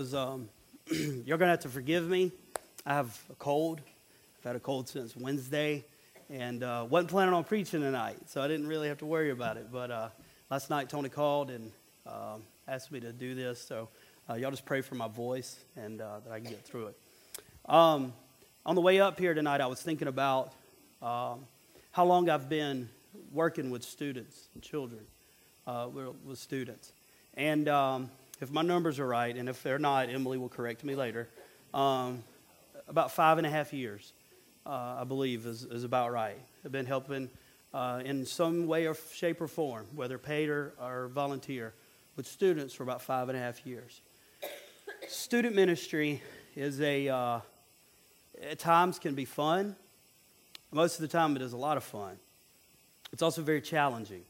was, um, you're going to have to forgive me. I have a cold. I've had a cold since Wednesday and uh, wasn't planning on preaching tonight, so I didn't really have to worry about it. But uh, last night, Tony called and um, asked me to do this, so uh, y'all just pray for my voice and uh, that I can get through it. Um, on the way up here tonight, I was thinking about um, how long I've been working with students and children, uh, with students. And um, if my numbers are right, and if they're not, Emily will correct me later, um, about five and a half years, uh, I believe, is, is about right. I've been helping uh, in some way or shape or form, whether paid or, or volunteer, with students for about five and a half years. Student ministry is a, uh, at times can be fun. Most of the time, it is a lot of fun. It's also very challenging.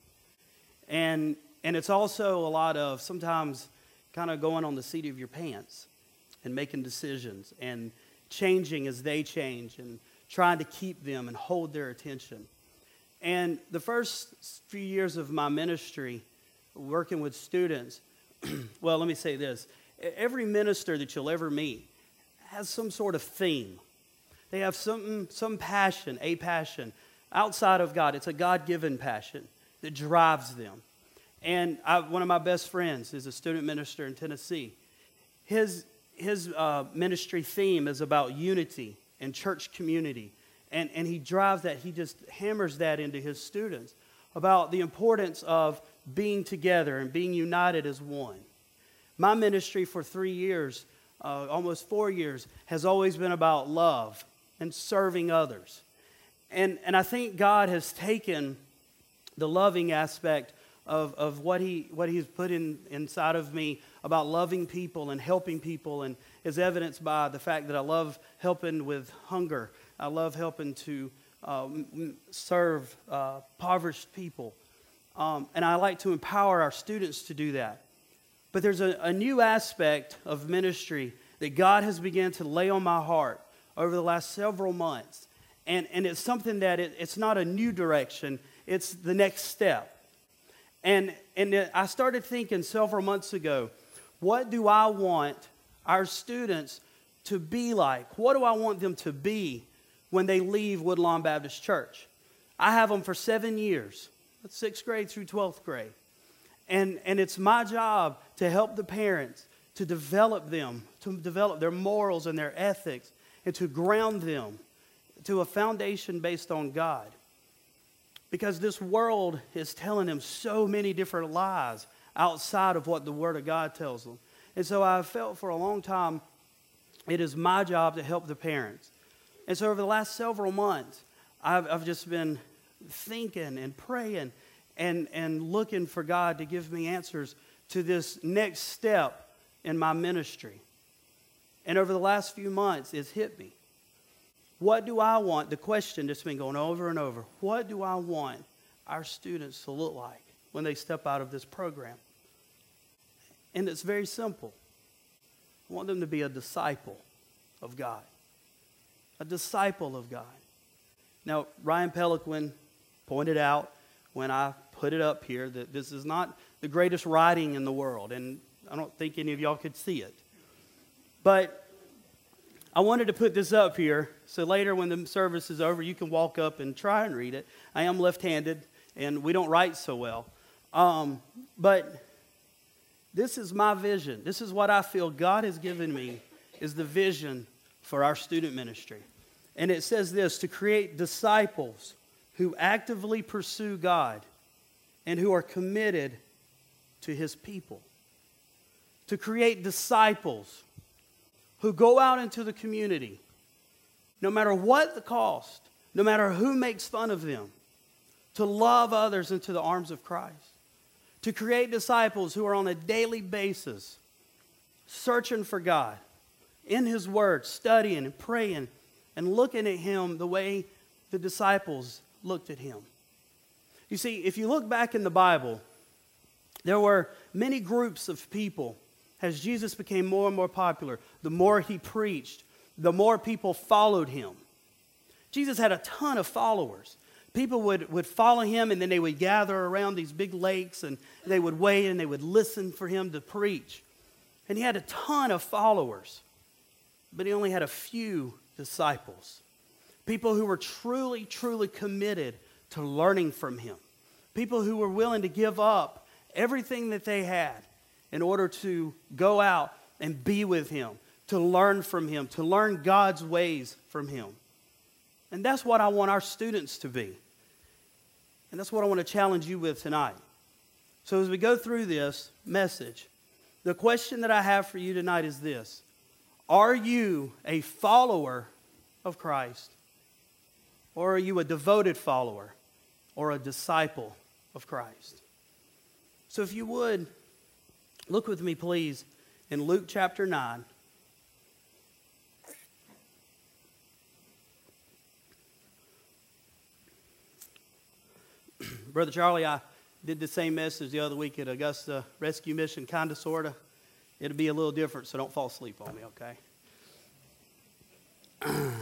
And, and it's also a lot of sometimes kind of going on the seat of your pants and making decisions and changing as they change and trying to keep them and hold their attention. And the first few years of my ministry, working with students, well, let me say this every minister that you'll ever meet has some sort of theme. They have some, some passion, a passion outside of God. It's a God given passion that drives them. And I, one of my best friends is a student minister in Tennessee. His, his uh, ministry theme is about unity and church community. And, and he drives that, he just hammers that into his students about the importance of being together and being united as one. My ministry for three years, uh, almost four years, has always been about love and serving others. And, and I think God has taken the loving aspect of, of what, he, what He's put in, inside of me about loving people and helping people, and is evidenced by the fact that I love helping with hunger. I love helping to uh, serve uh, impoverished people. Um, and I like to empower our students to do that. But there's a, a new aspect of ministry that God has begun to lay on my heart over the last several months. And, and it's something that it, it's not a new direction, it's the next step. And, and I started thinking several months ago what do I want our students to be like? What do I want them to be when they leave Woodlawn Baptist Church? I have them for seven years, sixth grade through 12th grade. And, and it's my job to help the parents to develop them, to develop their morals and their ethics, and to ground them to a foundation based on God because this world is telling them so many different lies outside of what the Word of God tells them. And so I've felt for a long time it is my job to help the parents. And so over the last several months, I've, I've just been thinking and praying and, and looking for God to give me answers to this next step in my ministry. And over the last few months, it's hit me. What do I want? The question that's been going over and over what do I want our students to look like when they step out of this program? And it's very simple. I want them to be a disciple of God. A disciple of God. Now, Ryan Peliquin pointed out when I put it up here that this is not the greatest writing in the world, and I don't think any of y'all could see it. But I wanted to put this up here so later when the service is over, you can walk up and try and read it. I am left handed and we don't write so well. Um, but this is my vision. This is what I feel God has given me is the vision for our student ministry. And it says this to create disciples who actively pursue God and who are committed to his people. To create disciples who go out into the community, no matter what the cost, no matter who makes fun of them, to love others into the arms of Christ, to create disciples who are on a daily basis searching for God in His Word, studying and praying and looking at Him the way the disciples looked at Him. You see, if you look back in the Bible, there were many groups of people as Jesus became more and more popular, the more he preached, the more people followed him. Jesus had a ton of followers. People would, would follow him and then they would gather around these big lakes and they would wait and they would listen for him to preach. And he had a ton of followers, but he only had a few disciples. People who were truly, truly committed to learning from him. People who were willing to give up everything that they had in order to go out and be with him, to learn from him, to learn God's ways from him. And that's what I want our students to be. And that's what I want to challenge you with tonight. So, as we go through this message, the question that I have for you tonight is this Are you a follower of Christ? Or are you a devoted follower or a disciple of Christ? So, if you would, look with me, please, in Luke chapter 9. Brother Charlie, I did the same message the other week at Augusta Rescue Mission, kind of, sort of. It'll be a little different, so don't fall asleep on me, okay?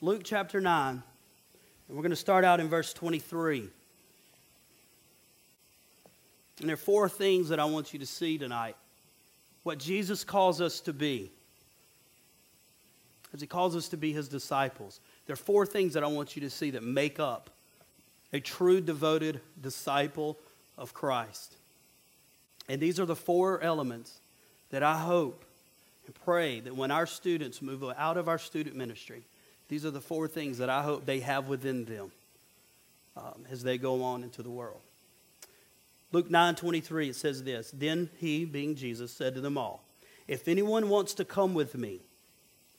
Luke chapter 9, and we're going to start out in verse 23. And there are four things that I want you to see tonight. What Jesus calls us to be as he calls us to be his disciples. There are four things that I want you to see that make up a true devoted disciple of Christ. And these are the four elements that I hope and pray that when our students move out of our student ministry, these are the four things that I hope they have within them um, as they go on into the world. Luke 9 23, it says this Then he, being Jesus, said to them all, If anyone wants to come with me,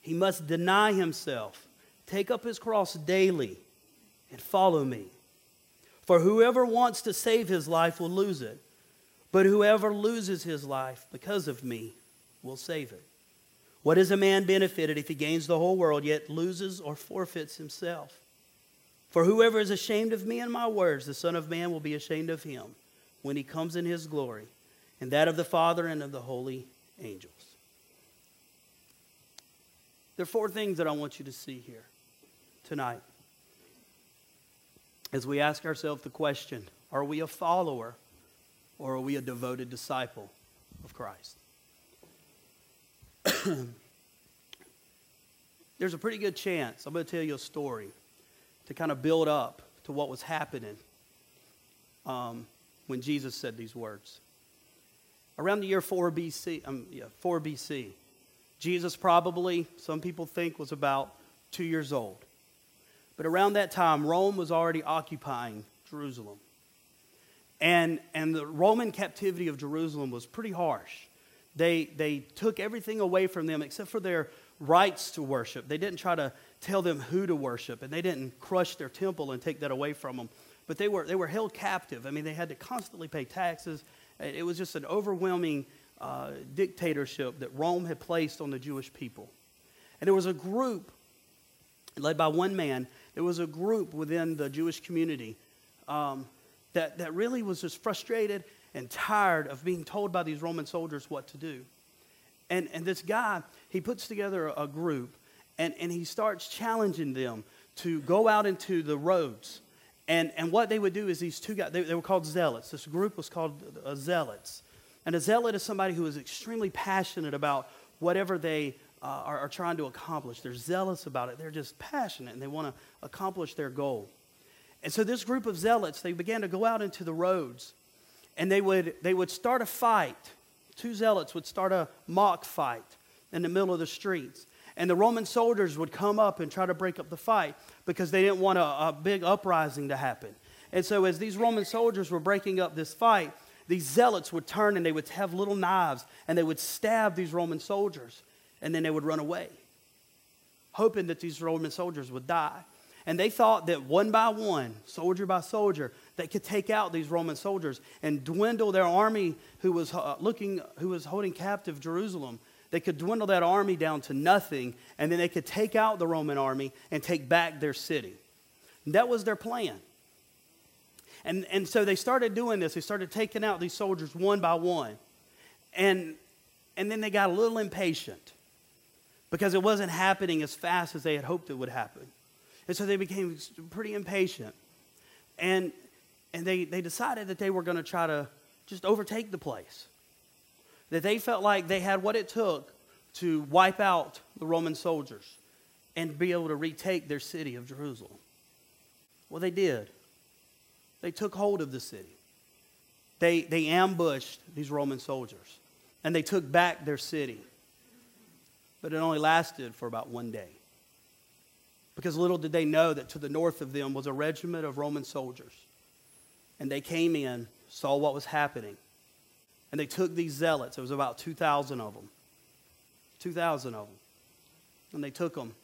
he must deny himself, take up his cross daily, and follow me. For whoever wants to save his life will lose it, but whoever loses his life because of me will save it. What is a man benefited if he gains the whole world yet loses or forfeits himself? For whoever is ashamed of me and my words, the Son of Man will be ashamed of him when he comes in his glory, and that of the Father and of the holy angels. There are four things that I want you to see here tonight. As we ask ourselves the question are we a follower or are we a devoted disciple of Christ? There's a pretty good chance, I'm going to tell you a story to kind of build up to what was happening um, when Jesus said these words. Around the year 4 BC, um, yeah, 4 BC, Jesus probably, some people think, was about two years old. But around that time, Rome was already occupying Jerusalem. And, and the Roman captivity of Jerusalem was pretty harsh. They, they took everything away from them except for their rights to worship. They didn't try to tell them who to worship, and they didn't crush their temple and take that away from them. But they were, they were held captive. I mean, they had to constantly pay taxes. It was just an overwhelming uh, dictatorship that Rome had placed on the Jewish people. And there was a group led by one man, there was a group within the Jewish community um, that, that really was just frustrated and tired of being told by these Roman soldiers what to do. And, and this guy, he puts together a, group and, and he starts challenging them to go out into the roads. And, and what they would do is these two guys, they, they were called zealots. This group was called uh, zealots. And a zealot is somebody who is extremely passionate about whatever they uh, are, are, trying to accomplish. They're zealous about it. They're just passionate and they want to accomplish their goal. And so this group of zealots, they began to go out into the roads and they would, they would start a fight. Two zealots would start a mock fight in the middle of the streets. And the Roman soldiers would come up and try to break up the fight because they didn't want a, a big uprising to happen. And so, as these Roman soldiers were breaking up this fight, these zealots would turn and they would have little knives and they would stab these Roman soldiers and then they would run away, hoping that these Roman soldiers would die. And they thought that one by one, soldier by soldier, they could take out these Roman soldiers and dwindle their army who was uh, looking, who was holding captive Jerusalem. They could dwindle that army down to nothing, and then they could take out the Roman army and take back their city. And that was their plan. And, and so they started doing this. They started taking out these soldiers one by one. And, and then they got a little impatient because it wasn't happening as fast as they had hoped it would happen. And so they became pretty impatient. And, and they, they decided that they were going to try to just overtake the place. That they felt like they had what it took to wipe out the Roman soldiers and be able to retake their city of Jerusalem. Well, they did. They took hold of the city. They, they ambushed these Roman soldiers and they took back their city. But it only lasted for about one day. Because little did they know that to the north of them was a regiment of Roman soldiers. And they came in, saw what was happening, and they took these zealots. It was about 2,000 of them. 2,000 of them. And they took them.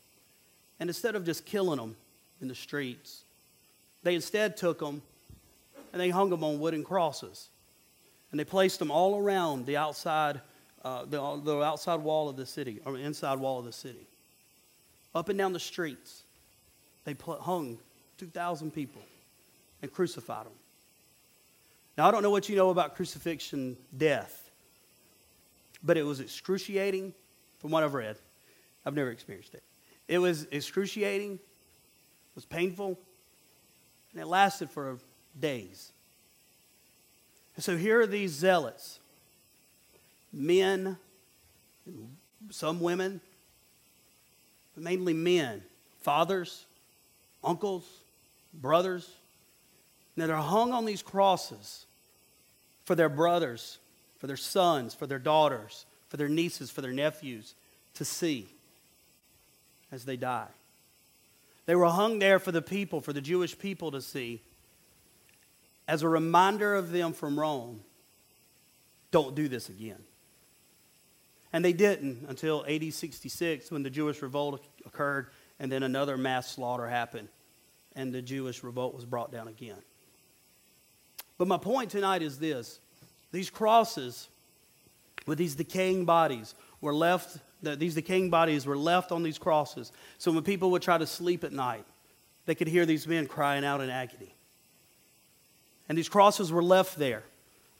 And instead of just killing them in the streets, they instead took them and they hung them on wooden crosses. And they placed them all around the outside, uh, the, the outside wall of the city, or the inside wall of the city. Up and down the streets, they hung 2,000 people and crucified them. Now, I don't know what you know about crucifixion death, but it was excruciating from what I've read. I've never experienced it. It was excruciating, it was painful, and it lasted for days. And so here are these zealots men, some women, but mainly men, fathers, uncles, brothers, that are hung on these crosses for their brothers, for their sons, for their daughters, for their nieces, for their nephews to see as they die. They were hung there for the people, for the Jewish people to see, as a reminder of them from Rome don't do this again. And they didn't until AD 66 when the Jewish revolt occurred and then another mass slaughter happened and the Jewish revolt was brought down again. But my point tonight is this these crosses with these decaying bodies were left, these decaying bodies were left on these crosses. So when people would try to sleep at night, they could hear these men crying out in agony. And these crosses were left there,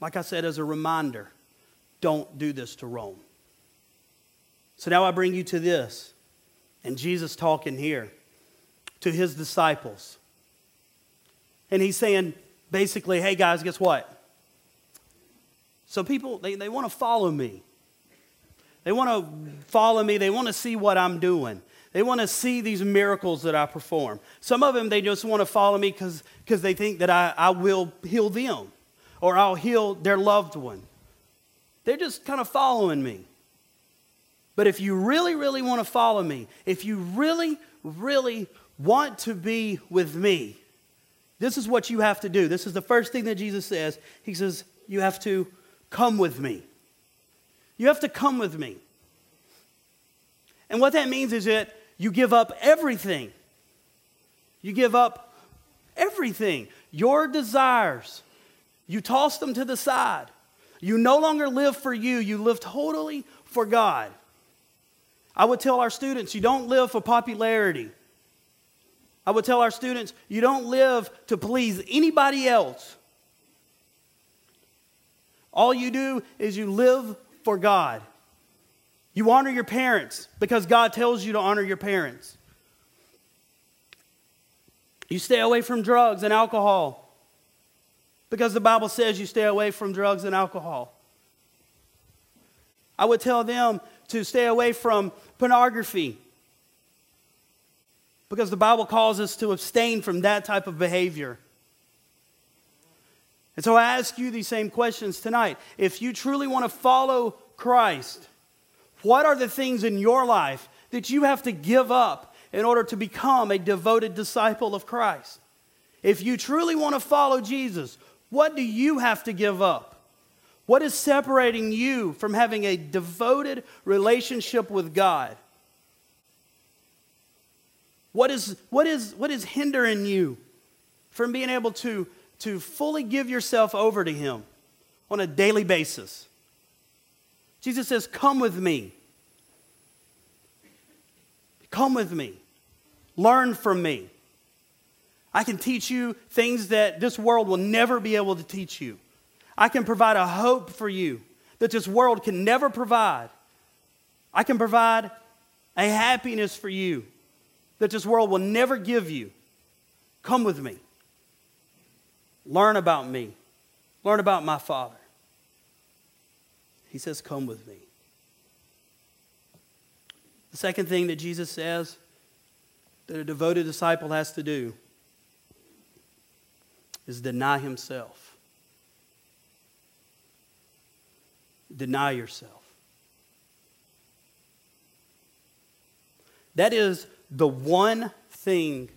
like I said, as a reminder don't do this to Rome. So now I bring you to this, and Jesus talking here to his disciples. And he's saying, basically, hey guys, guess what? So people, they, they want to follow me. They want to follow me. They want to see what I'm doing. They want to see these miracles that I perform. Some of them, they just want to follow me because they think that I, I will heal them or I'll heal their loved one. They're just kind of following me. But if you really, really want to follow me, if you really, really want to be with me, this is what you have to do. This is the first thing that Jesus says. He says, You have to come with me. You have to come with me. And what that means is that you give up everything. You give up everything. Your desires, you toss them to the side. You no longer live for you, you live totally for God. I would tell our students, you don't live for popularity. I would tell our students, you don't live to please anybody else. All you do is you live for God. You honor your parents because God tells you to honor your parents. You stay away from drugs and alcohol because the Bible says you stay away from drugs and alcohol. I would tell them to stay away from pornography because the Bible calls us to abstain from that type of behavior. And so I ask you these same questions tonight. If you truly want to follow Christ, what are the things in your life that you have to give up in order to become a devoted disciple of Christ? If you truly want to follow Jesus, what do you have to give up? What is separating you from having a devoted relationship with God? What is, what is, what is hindering you from being able to to fully give yourself over to Him on a daily basis. Jesus says, Come with me. Come with me. Learn from me. I can teach you things that this world will never be able to teach you. I can provide a hope for you that this world can never provide. I can provide a happiness for you that this world will never give you. Come with me. Learn about me. Learn about my Father. He says, Come with me. The second thing that Jesus says that a devoted disciple has to do is deny himself. Deny yourself. That is the one thing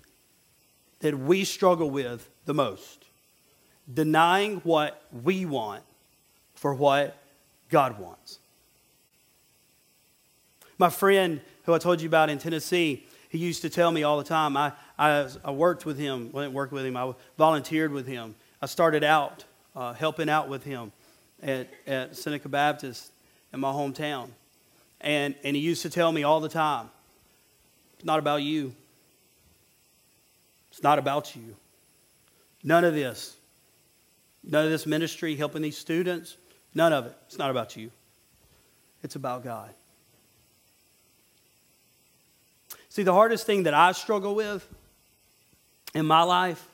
that we struggle with the most denying what we want for what God wants. My friend who I told you about in Tennessee, he used to tell me all the time. I, I, I worked with him, I didn't work with him, I volunteered with him. I started out uh, helping out with him at, at Seneca Baptist in my hometown. And, and he used to tell me all the time it's not about you, it's not about you. None of this. None of this ministry, helping these students, none of it. It's not about you. It's about God. See, the hardest thing that I struggle with in my life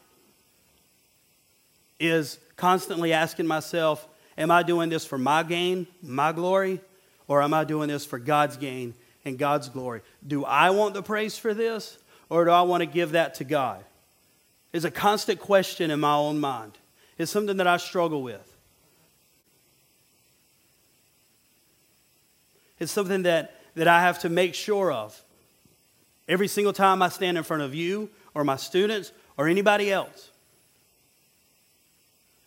is constantly asking myself, Am I doing this for my gain, my glory, or am I doing this for God's gain and God's glory? Do I want the praise for this, or do I want to give that to God? It's a constant question in my own mind. It's something that I struggle with. It's something that, that I have to make sure of. Every single time I stand in front of you or my students or anybody else,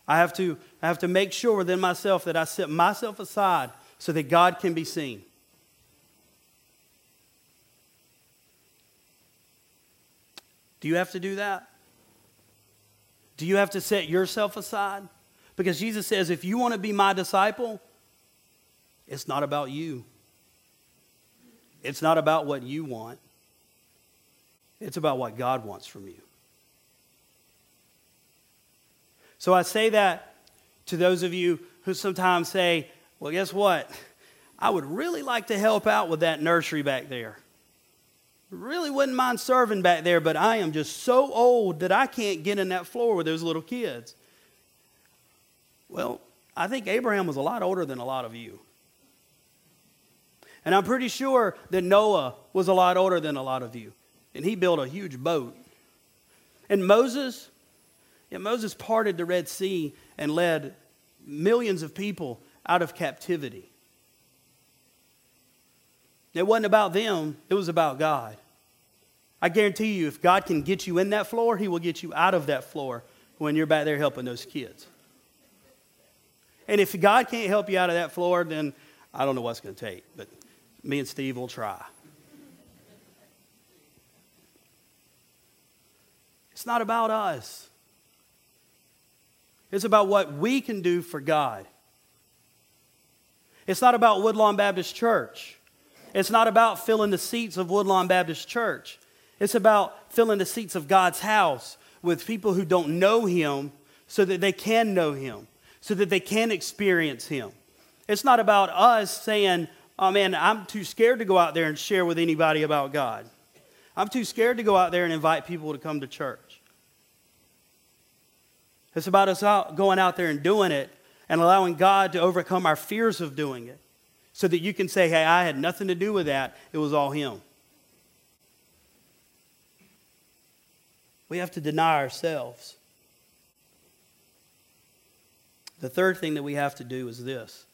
I have to, I have to make sure within myself that I set myself aside so that God can be seen. Do you have to do that? Do you have to set yourself aside? Because Jesus says, if you want to be my disciple, it's not about you. It's not about what you want. It's about what God wants from you. So I say that to those of you who sometimes say, well, guess what? I would really like to help out with that nursery back there. Really wouldn't mind serving back there, but I am just so old that I can't get in that floor with those little kids. Well, I think Abraham was a lot older than a lot of you. And I'm pretty sure that Noah was a lot older than a lot of you. And he built a huge boat. And Moses, yeah, Moses parted the Red Sea and led millions of people out of captivity. It wasn't about them, it was about God. I guarantee you, if God can get you in that floor, He will get you out of that floor when you're back there helping those kids. And if God can't help you out of that floor, then I don't know what's going to take, but me and Steve will try. It's not about us. It's about what we can do for God. It's not about Woodlawn Baptist Church. It's not about filling the seats of Woodlawn Baptist Church. It's about filling the seats of God's house with people who don't know Him so that they can know Him, so that they can experience Him. It's not about us saying, oh man, I'm too scared to go out there and share with anybody about God. I'm too scared to go out there and invite people to come to church. It's about us out, going out there and doing it and allowing God to overcome our fears of doing it so that you can say, hey, I had nothing to do with that. It was all Him. We have to deny ourselves. The third thing that we have to do is this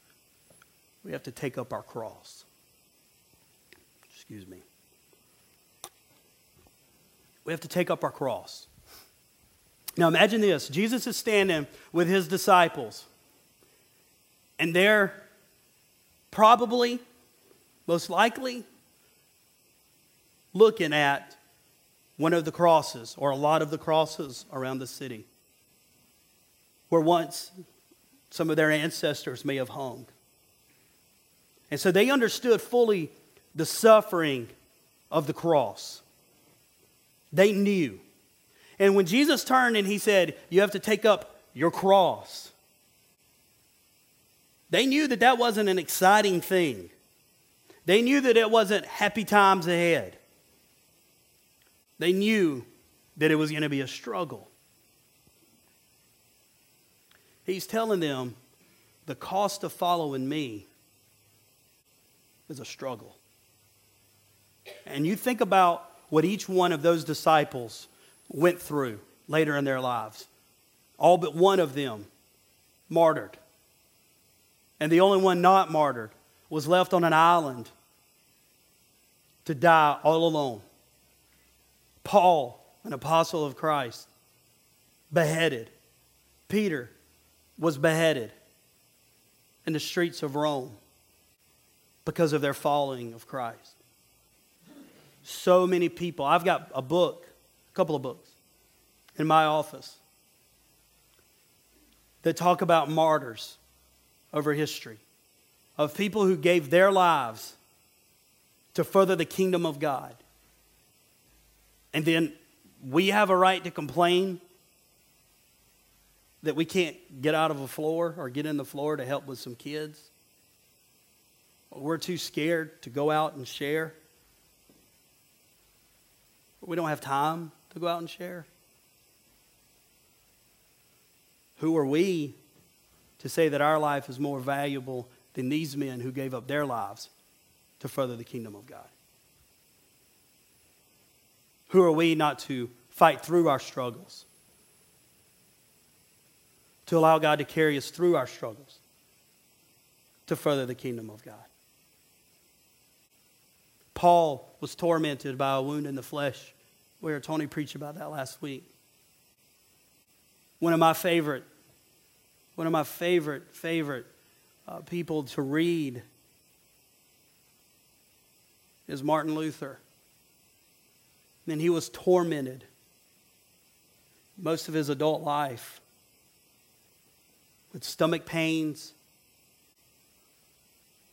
we have to take up our cross. Excuse me. We have to take up our cross. Now imagine this Jesus is standing with his disciples, and they're probably, most likely, looking at one of the crosses or a lot of the crosses around the city where once some of their ancestors may have hung. And so they understood fully the suffering of the cross. They knew. And when Jesus turned and he said, You have to take up your cross, they knew that that wasn't an exciting thing. They knew that it wasn't happy times ahead. They knew that it was going to be a struggle. He's telling them the cost of following me is a struggle. And you think about what each one of those disciples went through later in their lives. All but one of them martyred. And the only one not martyred was left on an island to die all alone. Paul, an apostle of Christ, beheaded. Peter was beheaded in the streets of Rome because of their following of Christ. So many people. I've got a book, couple of books in my office that talk about martyrs over history, of people who gave their lives to further the kingdom of God. And then we have a right to complain that we can't get out of a floor or get in the floor to help with some kids. We're too scared to go out and share. We don't have time to go out and share. Who are we to say that our life is more valuable than these men who gave up their lives to further the kingdom of God? Who are we not to fight through our struggles? To allow God to carry us through our struggles to further the kingdom of God. Paul was tormented by a wound in the flesh. We heard Tony preach about that last week. One of my favorite, one of my favorite, favorite uh, people to read is Martin Luther. And he was tormented most of his adult life with stomach pains,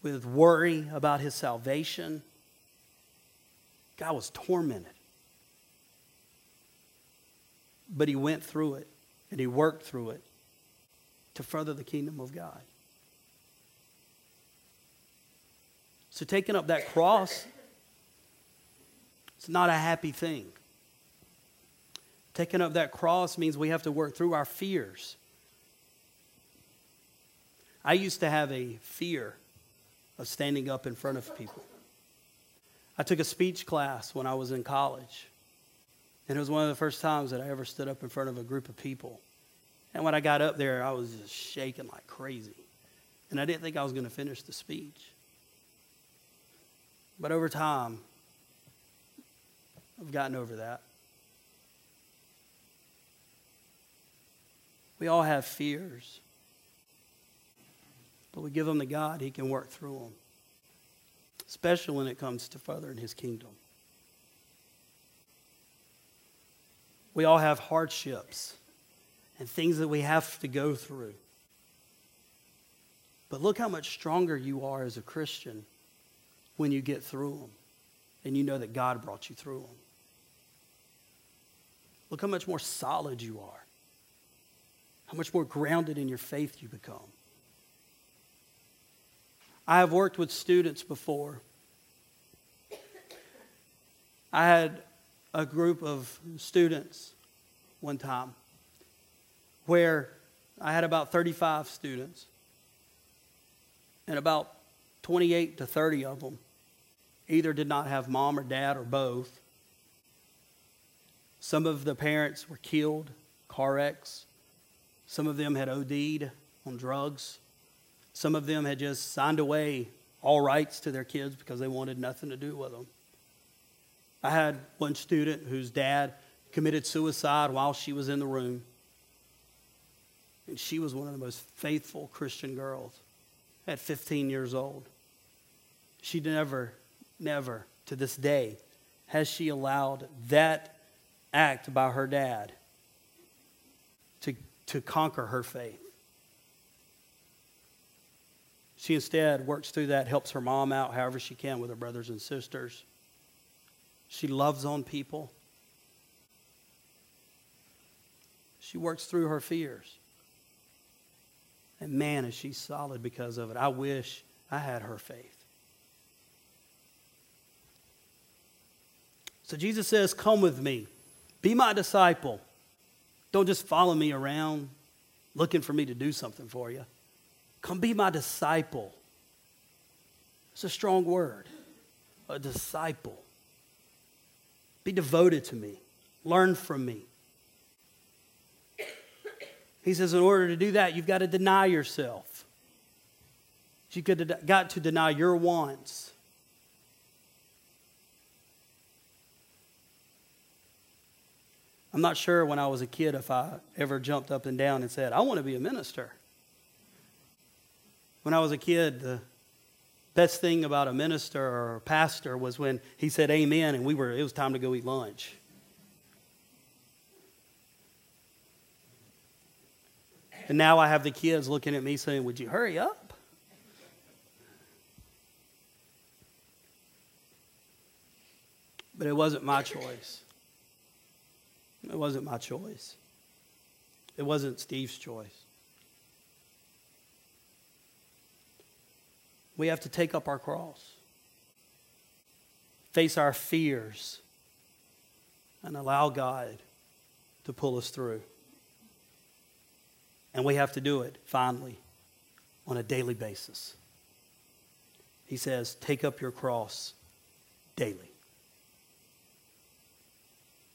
with worry about his salvation. God was tormented. But he went through it and he worked through it to further the kingdom of God. So, taking up that cross, it's not a happy thing. Taking up that cross means we have to work through our fears. I used to have a fear of standing up in front of people. I took a speech class when I was in college. And it was one of the first times that I ever stood up in front of a group of people. And when I got up there, I was just shaking like crazy. And I didn't think I was going to finish the speech. But over time, I've gotten over that. We all have fears. But we give them to God, He can work through them, especially when it comes to furthering His kingdom. We all have hardships and things that we have to go through. But look how much stronger you are as a Christian when you get through them and you know that God brought you through them. Look how much more solid you are, how much more grounded in your faith you become. I have worked with students before. I had a group of students one time where I had about 35 students, and about 28 to 30 of them either did not have mom or dad or both. Some of the parents were killed, car wrecks. Some of them had OD'd on drugs. Some of them had just signed away all rights to their kids because they wanted nothing to do with them. I had one student whose dad committed suicide while she was in the room. And she was one of the most faithful Christian girls at 15 years old. She never, never, to this day, has she allowed that act by her dad to, to conquer her faith. She instead works through that, helps her mom out however she can with her brothers and sisters. She loves on people. She works through her fears. And man, is she solid because of it. I wish I had her faith. So Jesus says, Come with me. Be my disciple. Don't just follow me around. looking for me to do something for you. Come be my disciple. It's a strong word. A disciple. Be devoted to me. Learn from me. He says, in order to do that, you've got to deny yourself. You've got to deny your wants. I'm not sure when I was a kid if I ever jumped up and down and said, I want to be a minister. When I was a kid, the best thing about a minister or a pastor was when he said amen and we were it was time to go eat lunch. And now I have the kids looking at me saying, Would you hurry up? But it wasn't my choice. It wasn't my choice. It wasn't Steve's choice. We have to take up our cross, face our fears, and allow God to pull us through. And we have to do it, finally, on a daily basis. He says, Take up your cross daily.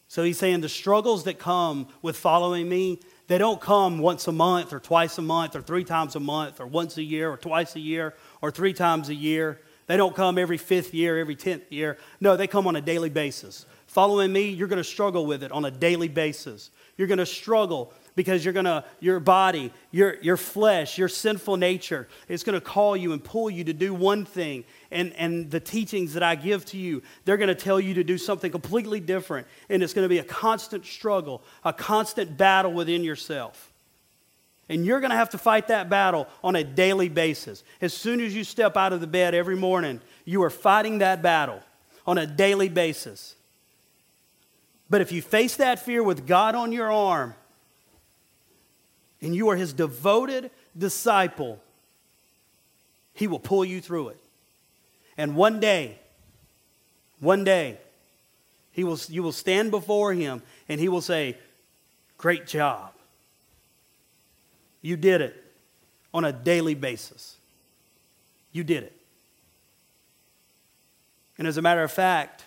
So he's saying the struggles that come with following me, they don't come once a month or twice a month or three times a month or once a year or twice a year or three times a year. They don't come every fifth year, every tenth year. No, they come on a daily basis. Following me, you're going to struggle with it on a daily basis. You're going to struggle because you're gonna your body your, your flesh your sinful nature is going to call you and pull you to do one thing and, and the teachings that i give to you they're going to tell you to do something completely different and it's going to be a constant struggle a constant battle within yourself and you're going to have to fight that battle on a daily basis as soon as you step out of the bed every morning you are fighting that battle on a daily basis but if you face that fear with god on your arm and you are his devoted disciple, he will pull you through it. And one day, one day, he will, you will stand before him and he will say, Great job. You did it on a daily basis. You did it. And as a matter of fact,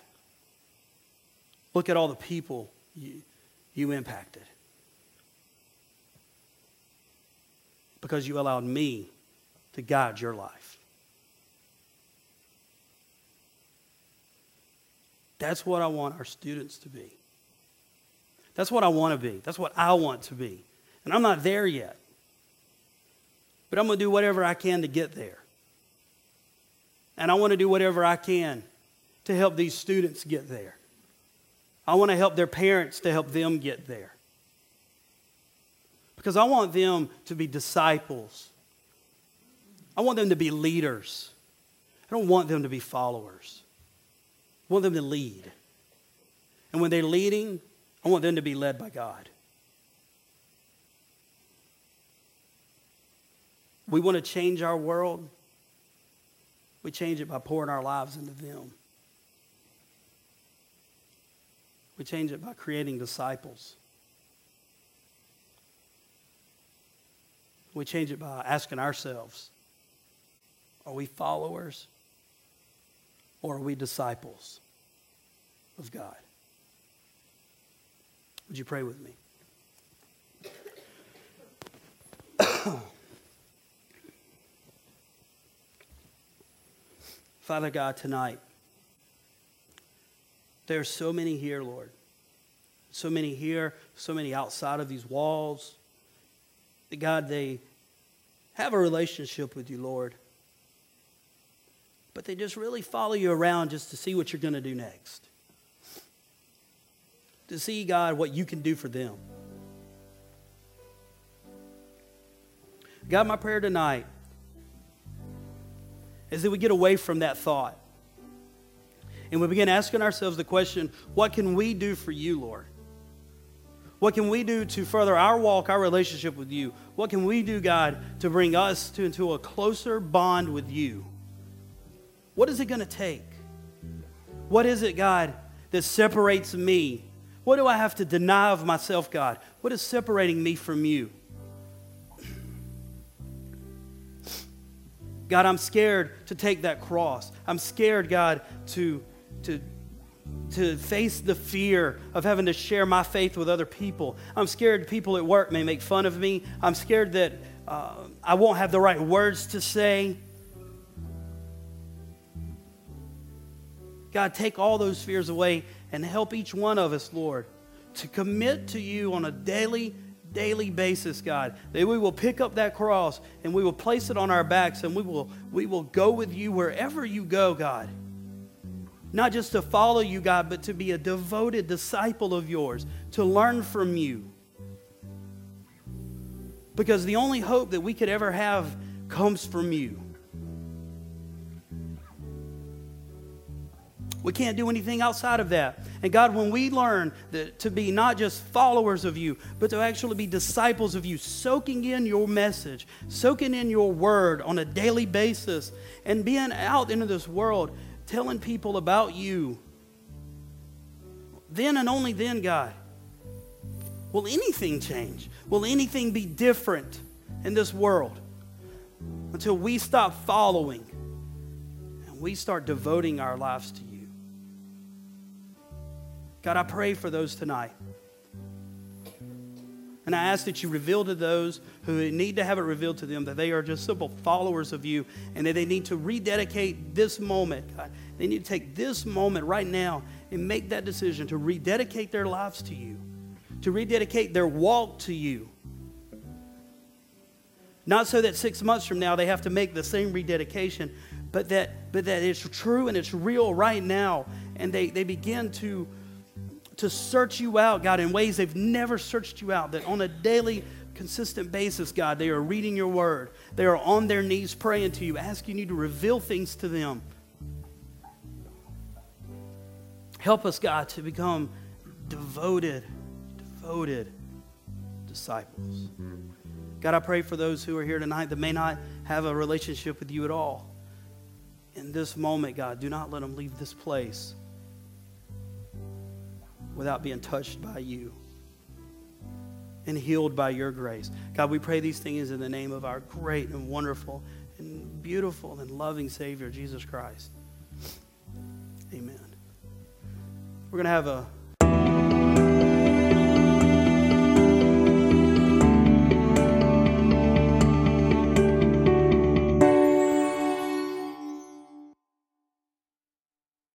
look at all the people you, you impacted. because you allowed me to guide your life. That's what I want our students to be. That's what I want to be. That's what I want to be. And I'm not there yet. But I'm going to do whatever I can to get there. And I want to do whatever I can to help these students get there. I want to help their parents to help them get there because I want them to be disciples. I want them to be leaders. I don't want them to be followers. I want them to lead. And when they're leading, I want them to be led by God. We want to change our world. We change it by pouring our lives into them. We change it by creating disciples. We change it by asking ourselves are we followers or are we disciples of God? Would you pray with me? Father God, tonight, there are so many here, Lord. So many here, so many outside of these walls that God, they have a relationship with you, Lord. But they just really follow you around just to see what you're going to do next. To see, God, what you can do for them. God, my prayer tonight is that we get away from that thought and we begin asking ourselves the question what can we do for you, Lord? What can we do to further our walk, our relationship with you? What can we do, God, to bring us to, into a closer bond with you? What is it going to take? What is it, God, that separates me? What do I have to deny of myself, God? What is separating me from you? God, I'm scared to take that cross. I'm scared, God, to, to, to face the fear of having to share my faith with other people. I'm scared people at work may make fun of me. I'm scared that uh, I won't have the right words to say. God, take all those fears away and help each one of us, Lord, to commit to you on a daily, daily basis, God. That we will pick up that cross and we will place it on our backs and we will, we will go with you wherever you go, God. Not just to follow you, God, but to be a devoted disciple of yours, to learn from you. Because the only hope that we could ever have comes from you. We can't do anything outside of that. And God, when we learn that to be not just followers of you, but to actually be disciples of you, soaking in your message, soaking in your word on a daily basis, and being out into this world telling people about you, then and only then, God, will anything change? Will anything be different in this world until we stop following and we start devoting our lives to you? God, I pray for those tonight. And I ask that you reveal to those who need to have it revealed to them that they are just simple followers of you and that they need to rededicate this moment. God. They need to take this moment right now and make that decision to rededicate their lives to you, to rededicate their walk to you. Not so that six months from now they have to make the same rededication, but that, but that it's true and it's real right now. And they, they begin to to search you out, God, in ways they've never searched you out, that on a daily, consistent basis, God, they are reading your word. They are on their knees praying to you, asking you to reveal things to them. Help us, God, to become devoted, devoted disciples. God, I pray for those who are here tonight that may not have a relationship with you at all. In this moment, God, do not let them leave this place without being touched by you and healed by your grace. God, we pray these things in the name of our great and wonderful and beautiful and loving Savior, Jesus Christ. Amen. We're going to have a